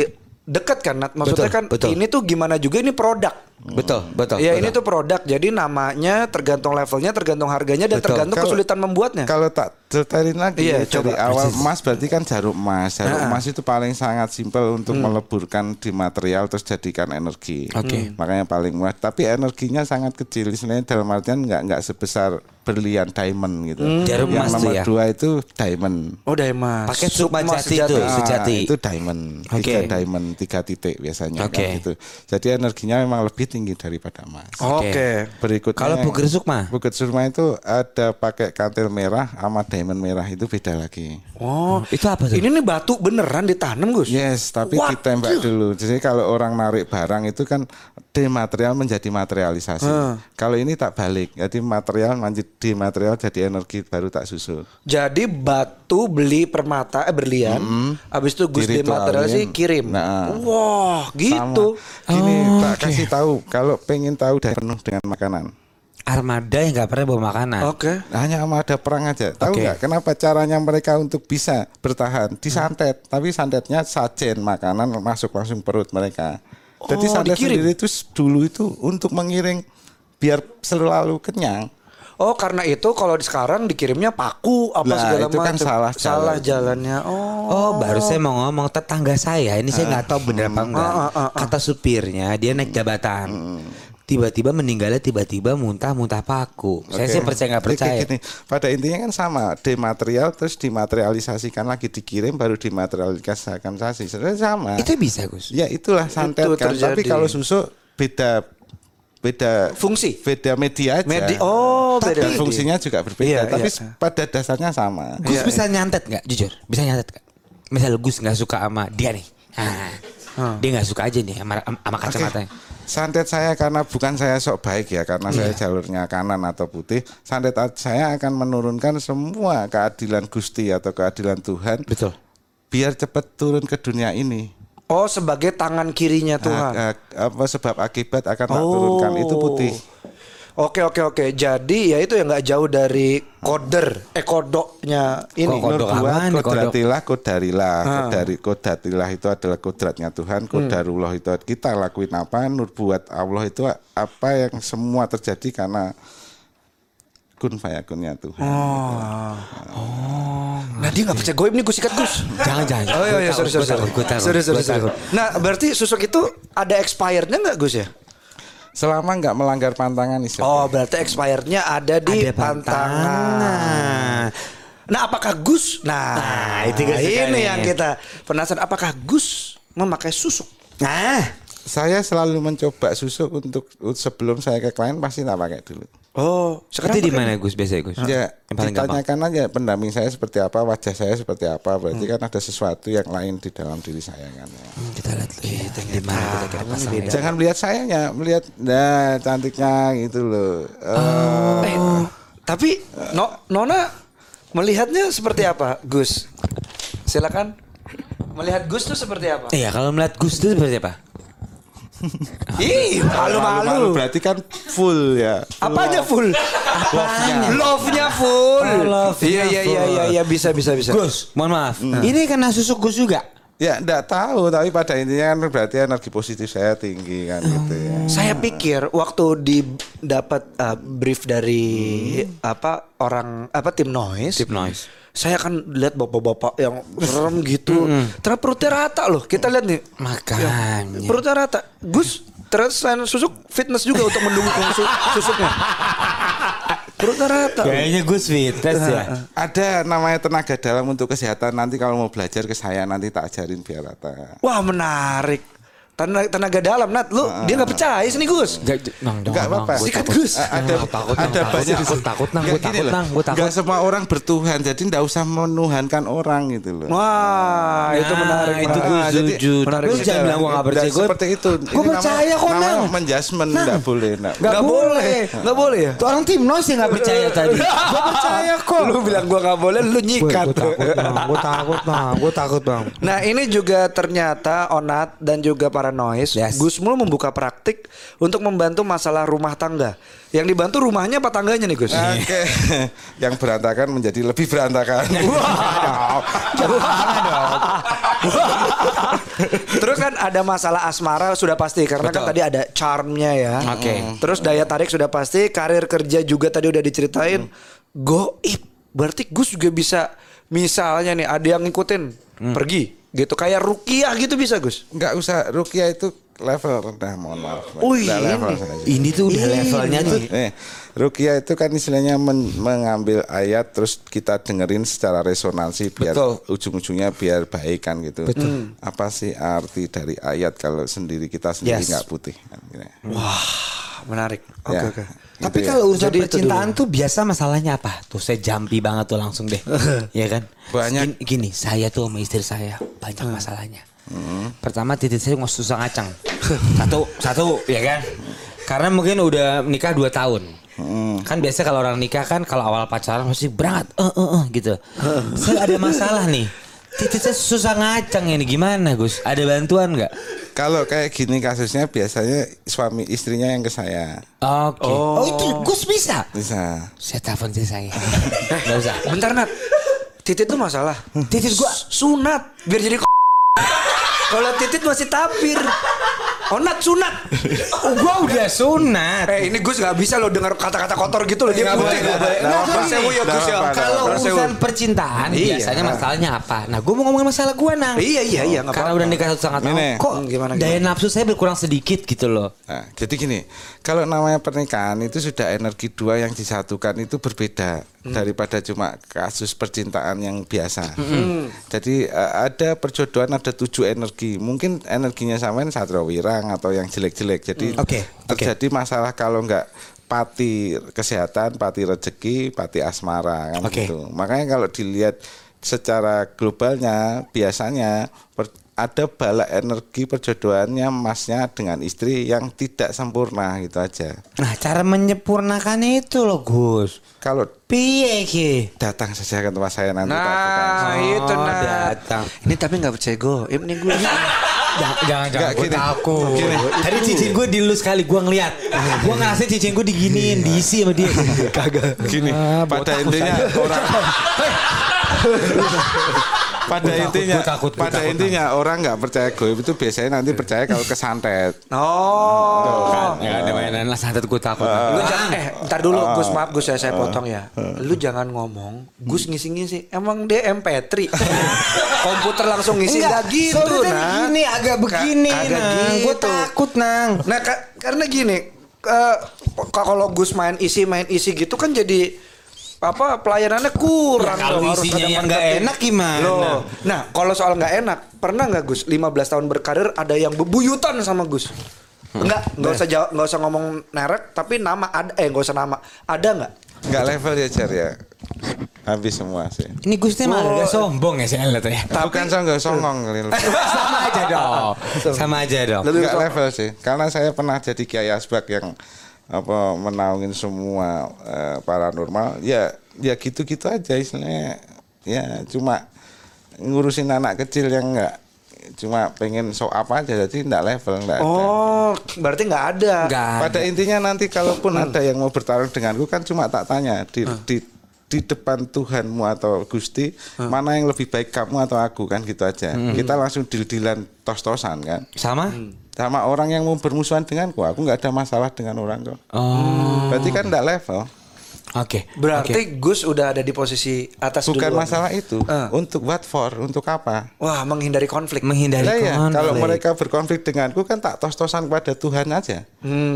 dekat kan Nat. Maksudnya Betul, kan betul. ini tuh gimana juga ini produk. Betul, betul. ya betul. ini tuh produk. Jadi namanya tergantung levelnya, tergantung harganya dan Betul. tergantung Kalau- kesulitan membuatnya. Kalau tak ceritain lagi Iya, ya, dari coba. awal emas berarti kan jarum emas. Jarum Nah. emas itu paling sangat simpel untuk meleburkan di material terus jadikan energi. Oke. Makanya paling murah. Tapi energinya sangat kecil. Istilahnya dalam artian nggak nggak sebesar berlian diamond gitu. Jarum Yang nomor ya? dua itu diamond. Oh, Mas. Pakai sukma jati itu. Ah, sejati. itu diamond, Oke. tiga diamond, tiga titik biasanya Oke. kan gitu. Jadi energinya memang lebih tinggi daripada emas. Oke. Berikutnya Kalau buger sukma? Buger sukma itu ada pakai kantil merah sama diamond merah itu beda lagi. Oh, Itu apa tuh? Ini nih batu beneran ditanam, Gus. Yes, tapi Waduh. ditembak dulu. Jadi kalau orang narik barang itu kan dematerial menjadi materialisasi. Kalau ini tak balik. Jadi material menjadi dematerial jadi energi baru tak susul. Jadi batu beli permata eh berlian, habis itu Gus Diritualin. dematerialisasi kirim. Nah. Wah, gitu. Sama. Gini Oh, tak oke. kasih tahu kalau pengen tahu dan penuh dengan makanan. armada yang nggak pernah bawa makanan. Oke. Hanya sama ada perang aja. Tahu nggak kenapa caranya mereka untuk bisa bertahan? Disantet, tapi santetnya sajen makanan masuk langsung perut mereka. Jadi Oh, santet dikirim? sendiri itu dulu itu untuk mengiring biar selalu kenyang. Oh karena itu kalau di sekarang dikirimnya paku apa Lah, segala itu kan macam. salah salah jalan. jalannya. Oh. Oh, baru saya mau ngomong tetangga saya ini saya nggak tahu benar apa enggak. Ah, ah, ah, ah. Kata supirnya dia naik jabatan. Tiba-tiba meninggalnya tiba-tiba muntah-muntah paku. Saya Oke. sih percaya nggak percaya. gini, pada intinya kan sama, dematerial terus dimaterialisasikan lagi dikirim baru dimaterialisasikan sasi. Sebenarnya sama. Itu bisa Gus. Ya itulah santet Itu kan. Tapi kalau susu beda beda Fungsi? beda media aja. Medi- oh, tapi beda fungsinya juga berbeda. Iya, tapi iya. pada dasarnya sama. Gus Iya, bisa nyantet nggak? Jujur, bisa nyantet nggak? Misal Gus nggak suka sama dia nih. Ah, Dia nggak suka aja nih sama, sama kacamatanya. Santet saya karena bukan saya sok baik ya karena saya jalurnya kanan atau putih. Santet saya akan menurunkan semua keadilan Gusti atau keadilan Tuhan Betul. biar cepat turun ke dunia ini. Oh sebagai tangan kirinya Tuhan. A- a- apa sebab akibat akan tak Oh. turunkan itu putih. Oke oke oke. Jadi ya itu yang nggak jauh dari koder, eh kodoknya ini. Kodok kodok? kodratilah kodarilah Ah. kodari kodatilah itu adalah kodratnya Tuhan kodarullah itu kita lakuin apa nur buat Allah itu apa yang semua terjadi karena kun fayakunnya Tuhan Oh. Nah dia nggak percaya goib nih Gus ikat Gus. Jangan jangan. Oh iya, iya sorry sorry sorry. gua takut, Sorry sorry sorry. Nah berarti susuk itu ada expirednya nggak Gus ya? selama nggak melanggar pantangan itu Oh berarti expirednya ada di Ada pantangan. pantangan. Nah apakah Gus? Nah, Nah, itu ini yang kita penasaran. Apakah Gus memakai susuk? Nah, saya selalu mencoba susuk untuk sebelum saya ke klien pasti tak pakai dulu Oh itu di mana Gus biasanya Gus? Ya, Yang paling gampang. ditanyakan aja pendamping saya seperti apa, wajah saya seperti apa. Berarti kan ada sesuatu yang lain di dalam diri saya kan. ya. Kita lihat dulu ya, di mana kita kira pasangnya. Jangan melihat sayanya, melihat nah cantiknya gitu loh. Eh, Eh, tapi no, Nona melihatnya seperti apa, Gus? Silakan. Melihat Gus tuh seperti apa? Iya, kalau melihat Gus itu seperti apa? Ih, malu-malu. Berarti kan full ya. Apanya full? Love-nya. Love-nya full. Oh, love-nya Iya iya iya iya iya bisa bisa bisa. Gus, mohon maaf. Ini kena susuk Gus juga. Ya enggak tahu, tapi pada intinya kan berarti energi positif saya tinggi kan gitu ya. Saya pikir waktu di dapat uh, brief dari apa orang apa tim noise. Tip noise. Saya kan lihat bapak-bapak yang serem gitu. Ternyata perutnya rata loh. Kita lihat nih. Makanya. Perutnya rata. Gus, terus selain susuk fitness juga untuk mendukung su- susuknya. Perutnya rata. Kayaknya Gus fitness ya. Ada namanya tenaga dalam untuk kesehatan. Nanti kalau mau belajar ke saya nanti tak ajarin biar rata. Wah menarik. Tenaga, tenaga dalam Nat, lu dia nggak percaya sini Gus. Enggak, nang, Enggak apa-apa. Sikat Gus. A- Ada Nang, takut, nang, ada takut, banyak takut, takut, nang, gini takut, nang, gua takut. Enggak semua orang bertuhan, jadi enggak usah menuhankan orang gitu loh. Wah, itu Nah, menarik. itu menarik. gue Ah, jadi- setuju. menarik. Lu jangan bilang gue gak percaya. Enggak seperti itu. Gue Ini percaya kok, Nang. menjudgment enggak boleh, enggak. Nggak boleh, nggak boleh ya. Tuh orang tim noise yang gak percaya tadi. Gue percaya kok. Lu bilang gua nggak boleh, lu nyikat. Gue takut bang, gue takut bang, gue takut bang. Nah ini juga ternyata Onat dan juga para noise Yes. Gus Mul membuka praktik untuk membantu masalah rumah tangga. Yang dibantu rumahnya apa tangganya nih Gus? Oke, yang berantakan menjadi lebih berantakan. Terus kan ada masalah asmara sudah pasti Karena kan Betul. tadi ada charmnya ya. Oke. Terus daya tarik sudah pasti Karir kerja juga tadi udah diceritain. Goib. Berarti Gus juga bisa Misalnya nih ada yang ngikutin Pergi gitu Kayak rukiah gitu bisa Gus? Enggak usah rukiah itu level rendah, mohon maaf. Oh, ini. level. Ini tuh udah Ini. levelnya tuh. Eh, rukiah itu kan istilahnya men- mengambil ayat terus kita dengerin secara resonansi biar Betul. ujung-ujungnya biar baik kan gitu. Apa sih arti dari ayat kalau sendiri kita sendiri Yes. nggak putih kan gitu. Wah menarik Oke Ya. oke Tapi Gitu ya. kalau urusan Jadi percintaan tuh biasa masalahnya apa? Tuh saya jampi banget tuh langsung deh. ya kan? Banyak. Gini, gini, saya tuh sama istri saya banyak masalahnya. Pertama titik saya nggak susah ngacang. satu, satu, ya kan? Karena mungkin udah nikah 2 tahun. Kan biasa kalau orang nikah kan kalau awal pacaran mesti berangkat, eh eh eh gitu. saya ada masalah nih. Titik saya susah ngacang ini gimana Gus? Ada bantuan nggak? Kalau kayak gini kasusnya biasanya suami istrinya yang ke saya. Oke. Oh. itu Gus bisa. Bisa. Saya telepon istri saya. Gak usah. Bentar Nat. Titit tuh masalah. Titit gua sunat biar jadi Kalau titit masih tapir. Nat sunat. Oh, gua udah sunat. Eh ini Gus nggak bisa lo dengar kata-kata kotor gitu loh dia Nggak putih. boleh. Nah, ya Gus ya. Kalau urusan percintaan Iya. biasanya masalahnya apa? Nah, gue mau ngomongin masalah gue nang. Iya iya iya Karena udah nikah satu setengah tahun, kok Hmm, gimana, daya nafsu saya berkurang sedikit gitu loh. Nah, jadi gini, kalau namanya pernikahan itu sudah energi dua yang disatukan itu berbeda daripada cuma kasus percintaan yang biasa. Jadi eh, ada perjodohan ada tujuh energi. Mungkin energinya samain satria wirang atau yang jelek-jelek. Jadi Oke, oke. terjadi masalah kalau nggak pati kesehatan, pati rezeki, pati asmara kan Oke. gitu. Makanya kalau dilihat secara globalnya biasanya per- ada bala energi perjodohannya masnya dengan istri yang tidak sempurna gitu aja. Nah, cara menyempurnakannya itu loh, Gus. Kalau Piye ki? datang saja ke tempat saya nanti. Nah itu Oh, Nat. datang. Ini tapi nggak percaya gue. Ini gue. Jangan, jangan, gue takut. Tadi cincin gue dilus sekali, gue ngeliat. gue ngerasain cincin gue diginiin, diisi sama dia. Kagak. Gini, Ah, pada intinya orang pada Gua takut, intinya gua takut, pada takut. intinya orang nggak percaya goib itu biasanya nanti percaya kalau kesantet. Oh. Ya ada mainan lah santet gue takut. Lu jangan eh ntar dulu Gus maaf Gus ya saya potong ya. Lu jangan ngomong Gus ngisi-ngisi. Emang dia MP3. Komputer langsung ngisi enggak gitu nah. gini agak begini Ka- kagak nang. Gue gitu. takut nang. Nah, ka- karena gini, eh, kalau Gus main isi main isi gitu kan jadi apa pelayanannya kurang Ya, kalau dong, harus isinya ada yang nggak enak gimana? Loh. Nah, kalau soal nggak enak, pernah nggak Gus 15 tahun berkarir ada yang bebuyutan sama Gus? Enggak, nggak usah jawab, nggak usah ngomong merek, tapi nama ada eh nggak usah nama. Ada nggak? Nggak level ya Jar ya. Habis semua sih. Ini Gusti mah Oh. agak sombong ya saya lihat ya. Bukan songong songong. Sama aja dong. Sama aja dong. Lebih Nggak sok- level sih. Karena saya pernah jadi kiai asbak yang apa menaungin semua eh, paranormal. Ya ya gitu-gitu aja istilahnya. Ya cuma ngurusin anak kecil yang enggak cuma pengen show apa aja jadi enggak level enggak ada. Oh, berarti nggak ada. Enggak. Pada intinya nanti kalaupun ada yang mau bertarung denganku kan cuma tak tanya di di di depan Tuhanmu atau Gusti mana yang lebih baik kamu atau aku kan gitu aja. Kita langsung deal-dealan tos-tosan kan. Sama? Sama orang yang mau bermusuhan denganku, aku nggak ada masalah dengan orang kok. Oh. Berarti kan enggak level. Oke. Berarti Gus udah ada di posisi atas Bukan duluan. masalah itu. Ah. Untuk what for? Untuk apa? Wah, menghindari konflik. Menghindari ya, konflik. kalau mereka berkonflik denganku kan tak tos-tosan kepada Tuhan aja.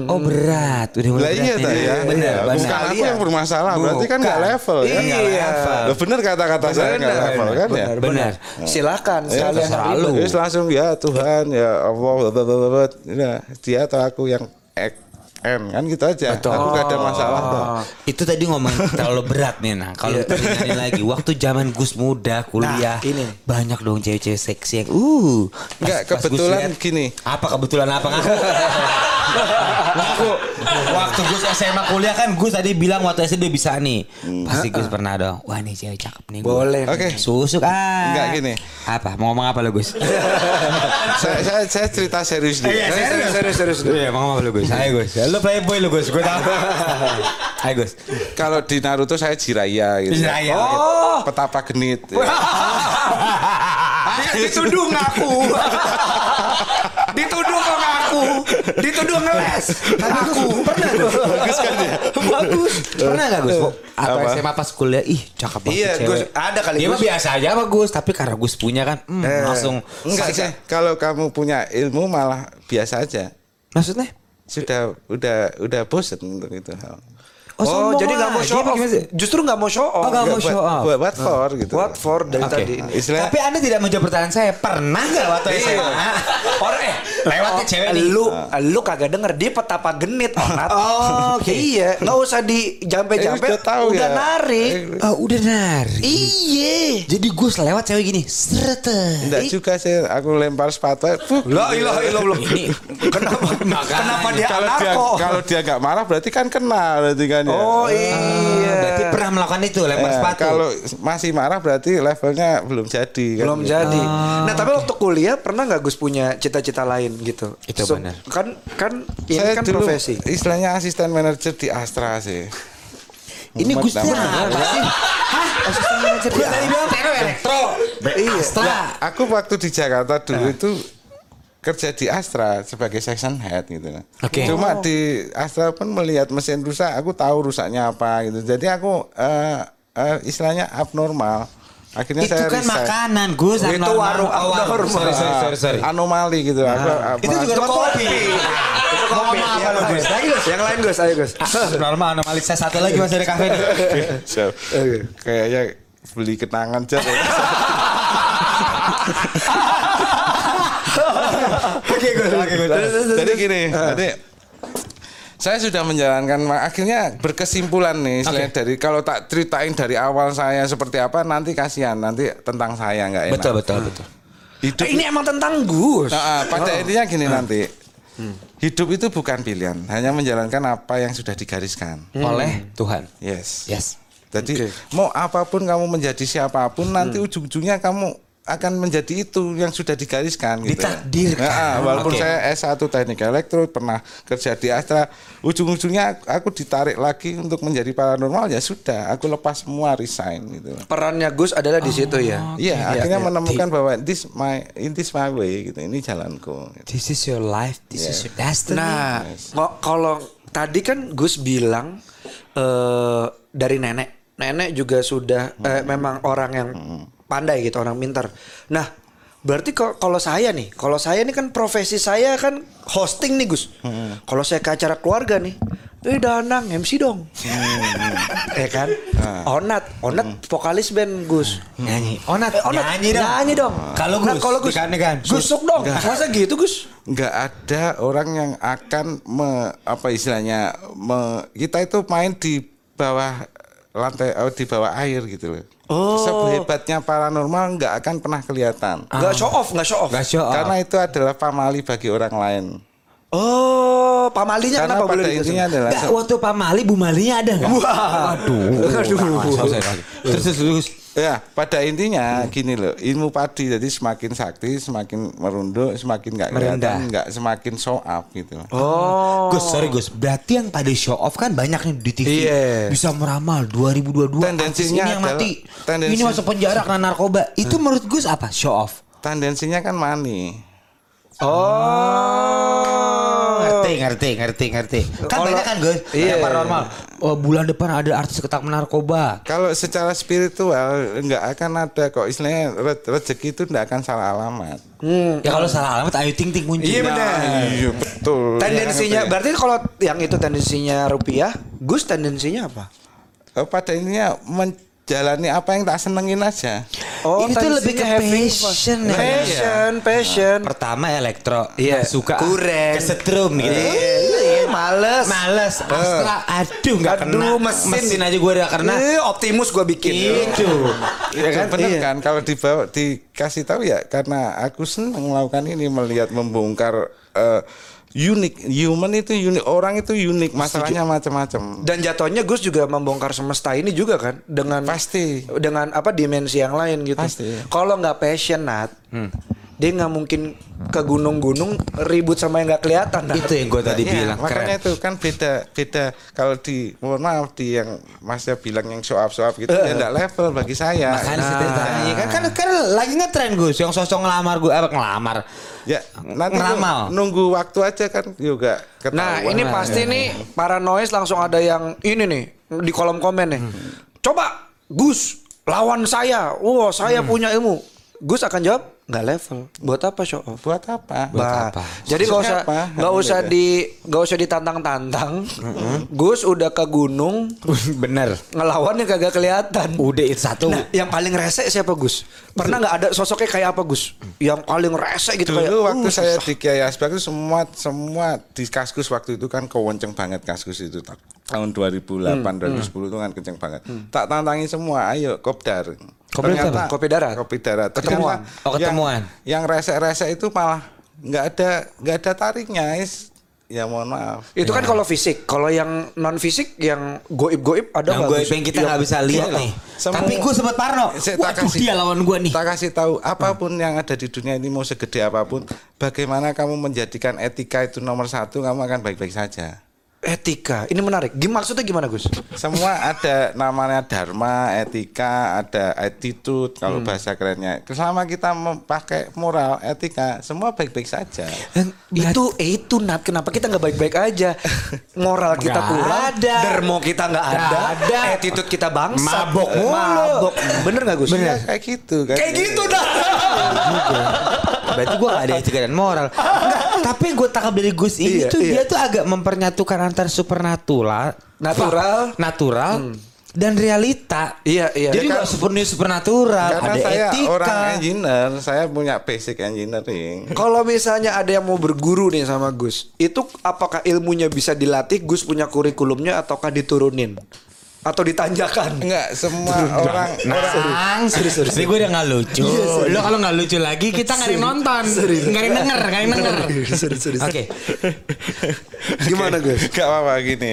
Oh berat, udah mulai Lah iya berat tak nih. ya. Bener, Iya, bener. Bukan aku Iya. yang bermasalah, berarti kan nggak Bukan. level ya. Iya. Loh, bener kata-kata saya nggak Benar, level kan ya. benar, Benar. Silakan Ya, sekalian terserah hari lu. itu. Terus langsung ya Tuhan ya Allah ya, dia atau aku yang N kan gitu aja. Aku gak ada masalah kok. Itu tadi ngomongin terlalu berat nih nah. Kalau kita ingatin lagi waktu zaman Gus muda kuliah, Nah, ini. banyak dong cewek-cewek seksi yang uh. Enggak, kebetulan lihat- gini. Apa kebetulan apa ngaku? ngaku. Waktu Gus SMA kuliah kan Gus tadi bilang waktu SD dia bisa nih. Pasti Gus pernah dong. Wah nih cewek cakep nih. Gus. Boleh. Oke. Susuk ah. Enggak, gini. Apa? Mau ngomong apa lo Gus? saya, saya, saya cerita serius dulu. Eh, serius, serius, serius. Iya, mau ngomong apa lo Gus? Ayo Gus. Lo playboy lo Gus. Gue tahu. Ayo Gus. Kalau di Naruto saya Jiraya gitu. Jiraiya, Oh. Petapa genit. Dituduh ngaku. Dituduh ngaku. Dituduh ngeles. Ngaku. Pernah tuh. Bagus kan ya? Bagus. Pernah gak Gus? Atau Apa? SMA pas kuliah, ih cakep banget Iya, cewek. Gus. Ada kali, Iya mah biasa aja apa Gus, tapi karena Gus punya kan, hmm, Eh. langsung. Enggak sih. Kalau kamu punya ilmu malah biasa aja. Maksudnya? Sudah udah udah bosen untuk itu hal. Oh, sombong jadi nggak mau show off. Justru nggak mau show off. Oh, nggak mau show off. Buat what for gitu. What for dari Oke. tadi? Istilahnya Tapi anda tidak menjawab pertanyaan saya. Pernah nggak waktu Iya. SMA? Orang eh lewat ke cewek nih. Lu lu kagak denger dia petapa genit Onat. Oh, oke. Iya, nggak usah di jampe-jampe. Eh, udah tahu udah ya. narik. Oh, udah nari. Iya. Jadi Gus lewat cewek gini, serete. Enggak juga sih aku lempar sepatu. Fuh. La ilaha illallah. Ini Kenapa? Kenapa dia kalau dia kalau dia nggak marah berarti kan kena berarti kan ya. Oh Ah, iya. berarti pernah melakukan itu lempar Eh, sepatu. kalau masih marah berarti levelnya belum jadi. kan. Belum jadi. Nah, tapi waktu kuliah pernah nggak Gus punya cita-cita lain gitu? Itu So- benar. Kan kan ini Saya kan dulu profesi. istilahnya asisten manajer di Astra sih. Ini Gusnya namanya. apa sih? Hah? Asisten manajer Gue di Elektro. Iya. Astra. Aku waktu di Jakarta dulu itu kerja di Astra sebagai section head gitu. Oke. Cuma di Astra pun melihat mesin rusak, aku tahu rusaknya apa gitu. Jadi aku eh, eh, istilahnya abnormal. Akhirnya Itu saya kan resign. makanan, Gus. Itu abnormal. warung Oh, abnormal. Sorry, sorry, sorry, sorry. Anomali gitu. Aku, apa- Itu juga kopi. Itu kopi. Lain. Gus? Lagi, Gus. Yang lain Gus, ayo Gus. Normal anomali saya satu lagi masih ada kafe. So, kayaknya beli kenangan aja. ya. Oke, Gus. Oke. Jadi gini, jadi saya sudah menjalankan akhirnya berkesimpulan nih selain dari kalau tak ceritain dari awal saya seperti apa nanti kasihan nanti tentang saya nggak enak. Betul, betul, betul. Hidup Eh, ini emang tentang Gus. Nah, ah, pada Oh. intinya gini nanti. Hmm. Hidup itu bukan pilihan, hanya menjalankan apa yang sudah digariskan. Oleh Tuhan. Yes. Yes. Jadi Oke. mau apa pun kamu menjadi siapa pun Hmm. nanti ujung-ujungnya kamu akan menjadi itu yang sudah digariskan gitu. Ditakdirkan. Ya, ah, walaupun Oke. saya S1 Teknik Elektro pernah kerja di Astra, ujung-ujungnya aku ditarik lagi untuk menjadi paranormal ya sudah, aku lepas semua resign gitu. Perannya Gus adalah di situ ya. Iya, akhirnya menemukan bahwa this my in this my way gitu. Ini jalanku. gitu. This is your life, this is your destiny. Nah, ngo- kalau tadi kan Gus bilang eh dari nenek, nenek juga sudah eh, memang orang yang pandai gitu, orang pintar. Nah, berarti kalau saya nih, kalau saya ini kan profesi saya kan hosting nih Gus. Kalau saya ke acara keluarga nih, eh Danang MC dong, ya kan? Onat, Onat vokalis band Gus. Nyanyi. Onat, Eh, Onat, nyanyi dong. nyanyi dong. Kalau Nah, Gus, kalau Gus, ikan-ikan. Gusuk dong. Masa gitu Gus? nggak ada orang yang akan me, apa istilahnya me, kita itu main di bawah lantai oh, di bawah air gitu loh. Oh. Sehebatnya paranormal nggak akan pernah kelihatan. Nggak show off, nggak show off. Gak show off. Karena itu adalah pamali bagi orang lain. Oh, pamalinya Karena kenapa pada boleh intinya adalah Nggak, waktu Pak Mali, Bu Malinya ada nggak? Wah. Aduh. Aduh. Terus, terus, terus. ya pada intinya gini loh ilmu padi jadi semakin sakti semakin merunduk semakin nggak kelihatan nggak semakin show up gitu loh. Oh. Gus, sorry Gus. Berarti yang pada show off kan banyak nih di TV. Iya. Bisa meramal 2022 artis Tendensinya ini yang adalah- mati. tendensi- Ini masuk penjara karena narkoba. Itu menurut Gus apa? Show off. tendensinya kan money Oh. Ngerti, ngerti, ngerti, ngerti. Kan banyak kan Gus. Iya. Iya. paranormal. Oh, bulan depan ada artis ketangkep narkoba. Kalau secara spiritual nggak akan ada kok istilahnya re- rezeki itu nggak akan salah alamat. Ya kalau salah alamat Ayu Ting Ting muncul. Iya, benar. Iya betul. Tendensinya Ya, berarti kalau yang itu tendensinya rupiah, Gus tendensinya apa? Eh, pada intinya menjalani apa yang tak senengin aja. Ini tuh lebih ke tendensinya having passion fun. ya. Passion, passion. Pertama elektro, Iya. nggak suka Kurang. kesetrum gitu. Iya, males. Males, Astra, aduh nggak kena. Aduh, mesin. aja gue udah karena Eh, Optimus gua bikin. itu. Ya kan benar Iya. kan kalau dibawa dikasih tahu ya karena aku senang melakukan ini melihat membongkar eh, unik human itu unik orang itu unik masalahnya macam-macam. Dan jatuhnya Gus juga membongkar semesta ini juga kan dengan Pasti. dengan apa dimensi yang lain gitu. Pasti. Kalau nggak passion Nat, dia nggak mungkin ke gunung-gunung ribut sama yang nggak kelihatan. Nat. Itu yang gue tadi Iya, bilang makanya keren. itu kan beda beda kalau di mohon maaf di yang masnya bilang yang show up show up gitu ya enggak level bagi saya. Makanya Nah, saya tanya kan, kan kan lagi ngetren Gus yang sosok ngelamar gue apa ngelamar. ya nanti tuh Ngeramal. nunggu waktu aja kan juga ketahuan. Nah ini Nah, pasti iya. nih para noise langsung ada yang ini nih di kolom komen nih. Coba Gus lawan saya. Wow saya punya ilmu. Gus akan jawab nggak level. Buat apa show off? buat apa? Bah, apa? Jadi nggak usah nggak usah di nggak usah ditantang-tantang. Gus udah ke gunung Bener. ngelawan yang kagak kelihatan. Udah itu satu. Nah, yang paling rese siapa Gus? Pernah nggak ada sosoknya kayak apa Gus? Yang paling rese gitu kayak. Dulu waktu "Uh, saya susah." di Kiai Asbak itu semua semua di Kaskus waktu itu kan kewenceng banget Kaskus itu ta- tahun 2008 2010 itu kan kenceng banget. Tak tantangi semua, ayo kopdar. Itu Ternyata- apa? Kopi darat? Kopi darat. Ketemuan. Oh, ketemuan. Yang, yang rese-rese itu malah nggak ada nggak ada tariknya. Is, Ya mohon maaf. Itu kan kalau fisik, kalau yang non fisik yang goib-goib ada Yang Gus? yang kita nggak bisa lihat Iya. nih. Semua- Tapi gue sempat parno. Saya Waduh kasih- dia lawan gue nih. Tak kasih tahu apa pun yang ada di dunia ini mau segede apa pun, bagaimana kamu menjadikan etika itu nomor satu, kamu akan baik-baik saja. Etika, ini menarik. Gim maksudnya gimana Gus? Semua ada namanya dharma, etika, ada attitude kalau bahasa kerennya. Selama kita memakai moral, etika, semua baik-baik saja. Itu eh, itu Nat, kenapa kita nggak baik-baik aja? Moral kita Nggak kurang, ada. dermo kita nggak ada, ada. attitude kita bangsa, Mabok mulu. mabok. Bener nggak Gus? Ya, kayak gitu kan. Kayak gitu dah. Berarti gue gak ada etika dan moral. Enggak, tapi gue tangkap dari Gus ini Iya, tuh iya. dia tuh agak mempernyatukan antara supernatural, Natural. natural dan realita. Iya, iya. Jadi nggak sepenuhnya supernatural, Karena ada saya etika. orang engineer, saya punya basic engineering. Kalau misalnya ada yang mau berguru nih sama Gus, itu apakah ilmunya bisa dilatih? Gus punya kurikulumnya ataukah diturunin? Atau ditanjakan? Enggak, semua orang orang Nang, Ini gue udah gak lucu. Lo kalau gak lucu lagi kita gak ada yang nonton. Gak ada yang denger, gak ada yang denger. Oke. Gimana Gus? Gak apa-apa gini.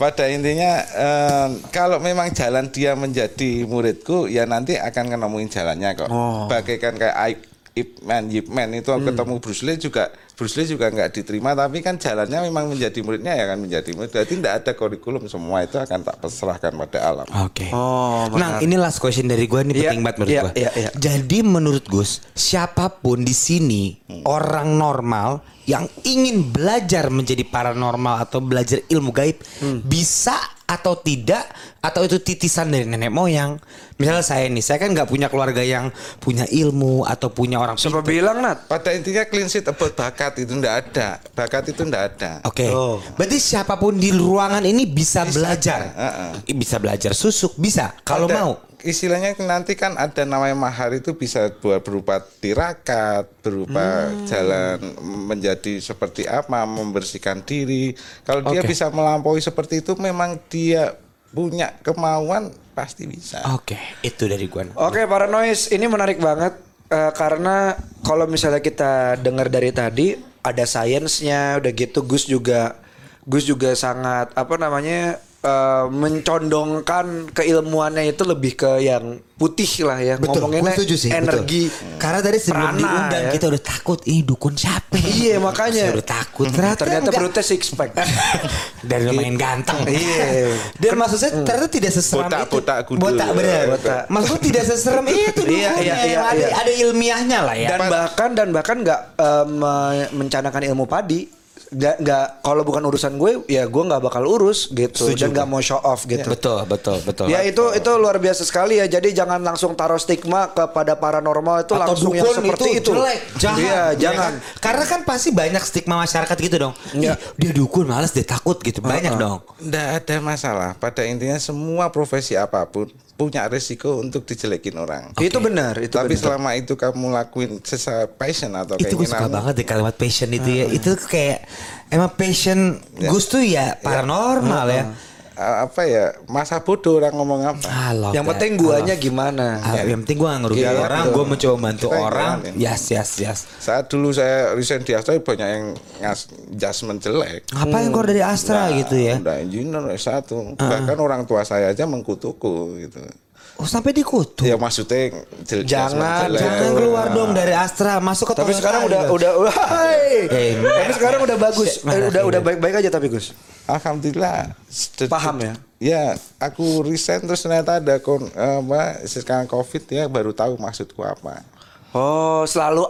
Pada intinya eh, kalau memang jalan dia menjadi muridku ya nanti akan nemuin jalannya kok. Oh. Bagaikan kayak Ip- Ip Man, Man itu ketemu Bruce Lee juga Bruce Lee juga nggak diterima tapi kan jalannya memang menjadi muridnya ya kan menjadi murid. Jadi tidak ada kurikulum semua itu akan tak perserahkan pada alam. Oke. Oh, nah, ini last question dari gue nih Iya, penting banget menurut iya, gue. iya, iya. Jadi menurut Gus, siapa pun di sini orang normal yang ingin belajar menjadi paranormal atau belajar ilmu gaib bisa atau tidak atau itu titisan dari nenek moyang. Misalnya saya nih, saya kan nggak punya keluarga yang punya ilmu atau punya orang Siapa bilang Nat? Pada intinya clean sheet about bakat itu tidak ada. Bakat itu tidak ada. Oke. Oh. Berarti siapa pun di ruangan ini bisa, belajar. Heeh. Bisa belajar susuk, bisa kalau mau. Istilahnya nanti kan ada namanya mahar itu bisa buat berupa tirakat, berupa Hmm. jalan menjadi seperti apa, membersihkan diri. Kalau dia Oke. bisa melampaui seperti itu, memang dia punya kemauan pasti bisa. Oke, itu dari gua. Oke, para noise ini menarik banget eh, karena kalau misalnya kita dengar dari tadi ada sainsnya, udah gitu Gus juga Gus juga sangat apa namanya eh, mencondongkan keilmuannya itu lebih ke yang putih lah ya ngomonginnya gua setuju sih, energi betul. Karena tadi sebelum prana, diundang ya. kita udah takut, ini dukun siapa? Iya makanya Saya udah takut. Ternyata, ternyata enggak. perutnya six pack. Dan lumayan ganteng. Iya. Dan maksud saya ternyata tidak seseram Botak, itu. botak, gundul. Botak benar. Botak. Maksudnya tidak seseram itu Iya, dukunnya. iya, iya, ada, iya. ada ilmiahnya lah ya. dan bahkan dan bahkan nggak eh, me- mencanakan ilmu padi nggak nggak kalau bukan urusan gue ya gue nggak bakal urus gitu dan nggak mau show off gitu betul, betul, betul. Ya itu itu luar biasa sekali ya. Jadi jangan langsung taruh stigma kepada paranormal itu atau langsung yang dukun seperti itu. jelek, jahat. Iya, Iya jangan. kan? Karena kan pasti banyak stigma masyarakat gitu dong. Iya. Ih, dia dukun, malas dia takut gitu. Banyak dong. Tidak ada masalah. Pada intinya semua profesi apa pun punya resiko untuk dijelekin orang. Itu benar, itu Tapi benar. selama itu kamu lakuin sesuai passion atau itu gue suka banget deh kalimat passion itu ya. Itu kayak emang passion Gus tuh ya paranormal ya. eh, apa ya masa bodoh orang ngomong apa? Ah, love yang that. penting guanya gimana. Ah, yang penting gue gak ngerugiin Iya, orang, betul. gue mencoba bantu Kita orang. jalanin. Yes, yes, yes. Saat dulu saya resign di Astra banyak yang ngas judgement jelek. Ngapain kau dari Astra gitu ya? Udah engineer S1. Bahkan orang tua saya aja mengkutuku gitu. Oh sampai dikutuk. Ya maksudnya jel- Jangan, jelek. Jangan keluar dong dari Astra, masuk ke Tapi sekarang udah gitu. udah udah hai. Eh, Tapi sekarang udah bagus. Eh, udah udah baik-baik aja tapi Gus. Alhamdulillah. Sedikit- Paham ya? Ya, aku resign terus ternyata ada kon, apa sekarang covid ya baru tahu maksudku apa. Oh, selalu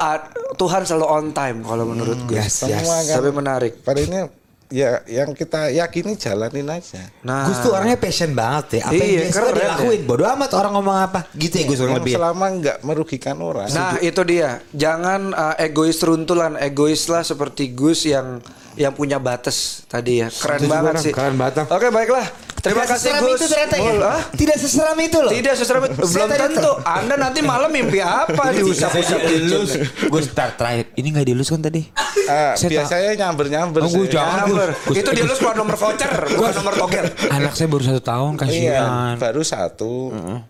Tuhan selalu on time kalau menurut Gus. yes, yes. Semua kan. Tapi menarik. Pada ini ya yang kita yakini jalanin aja. Nah, Gus tuh orangnya passion banget ya. Apa Iya, yang dia dia ya. lakuin. Bodoh amat orang ngomong apa. Gitu ya Gus kurang Yang lebih. ya? selama nggak merugikan orang. Nah itu dia, jangan uh, egois runtulan, egois lah seperti Gus yang yang punya batas tadi ya, keren Setuju banget orang, sih. keren banget. Oke baiklah, Terima Tidak kasih seseram Gus. itu ternyata ya. Mul, ah? Tidak seseram itu loh. Tidak seseram itu. Belum tentu. Anda nanti malam mimpi apa diusap-usap dilus. Gue start terakhir. Ini nggak dilus kan tadi? Ah, Saya biasanya nyamber-nyamber Oh, gue jangan. Nyamber. Gus. Itu dia lu keluar nomor voucher, bukan nomor togel. Anak saya baru satu tahun Iya, kasihan. baru satu,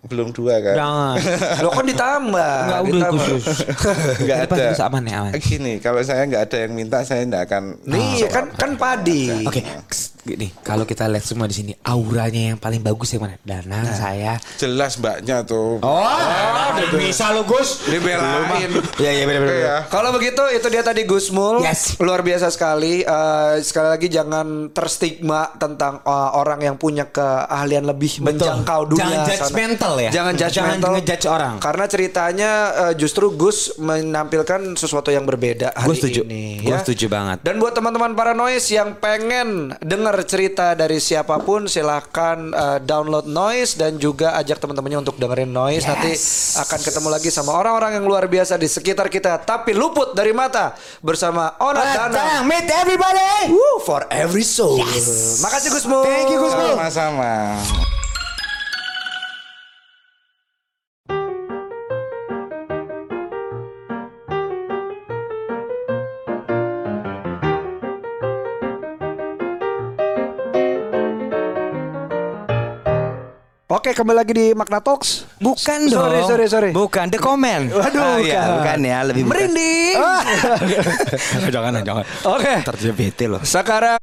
belum dua kan. Jangan. Lo kan ditambah. Enggak udah ditambah. khusus. Nggak Lepas ada. aman ya aman. Gini, kalau saya nggak ada yang minta, saya nggak akan. Nih kan kan padi. Oke, kss, gini kalau kita lihat semua di sini auranya yang paling bagus yang mana? Danang, saya. Jelas mbaknya tuh. Oh, bisa lo Gus. Dibelain. Iya iya benar Oke ya. Kalau begitu itu dia tadi Gusmul Yes. luar biasa sekali. Eh, sekali lagi jangan terstigma tentang eh, orang yang punya keahlian lebih menjangkau dunia. Jangan sana. judgmental ya. Jangan Jangan judgmental. ngejudge orang. Karena ceritanya eh, justru Gus menampilkan sesuatu yang berbeda hari Gua setuju. ini. Gua ya. setuju banget. Dan buat teman-teman para noise yang pengen dengar cerita dari siapa pun, silahkan eh, download noise dan juga ajak teman-temannya untuk dengerin noise. Nanti akan ketemu lagi sama orang-orang yang luar biasa di sekitar kita, tapi luput dari mata bersama Ona Dana. Danang, meet everybody. Woo, for every soul. Makasih Gusmul. Thank you, Gusmul. Sama-sama. Oke, kembali lagi di Makna Talks. Bukan Sorry, dong. sorry, sorry. Bukan the comment. Waduh, Ah, iya, bukan. bukan ya, lebih bukan. Merinding. jangan jangan. Oke. Terjadi bete loh. Sekarang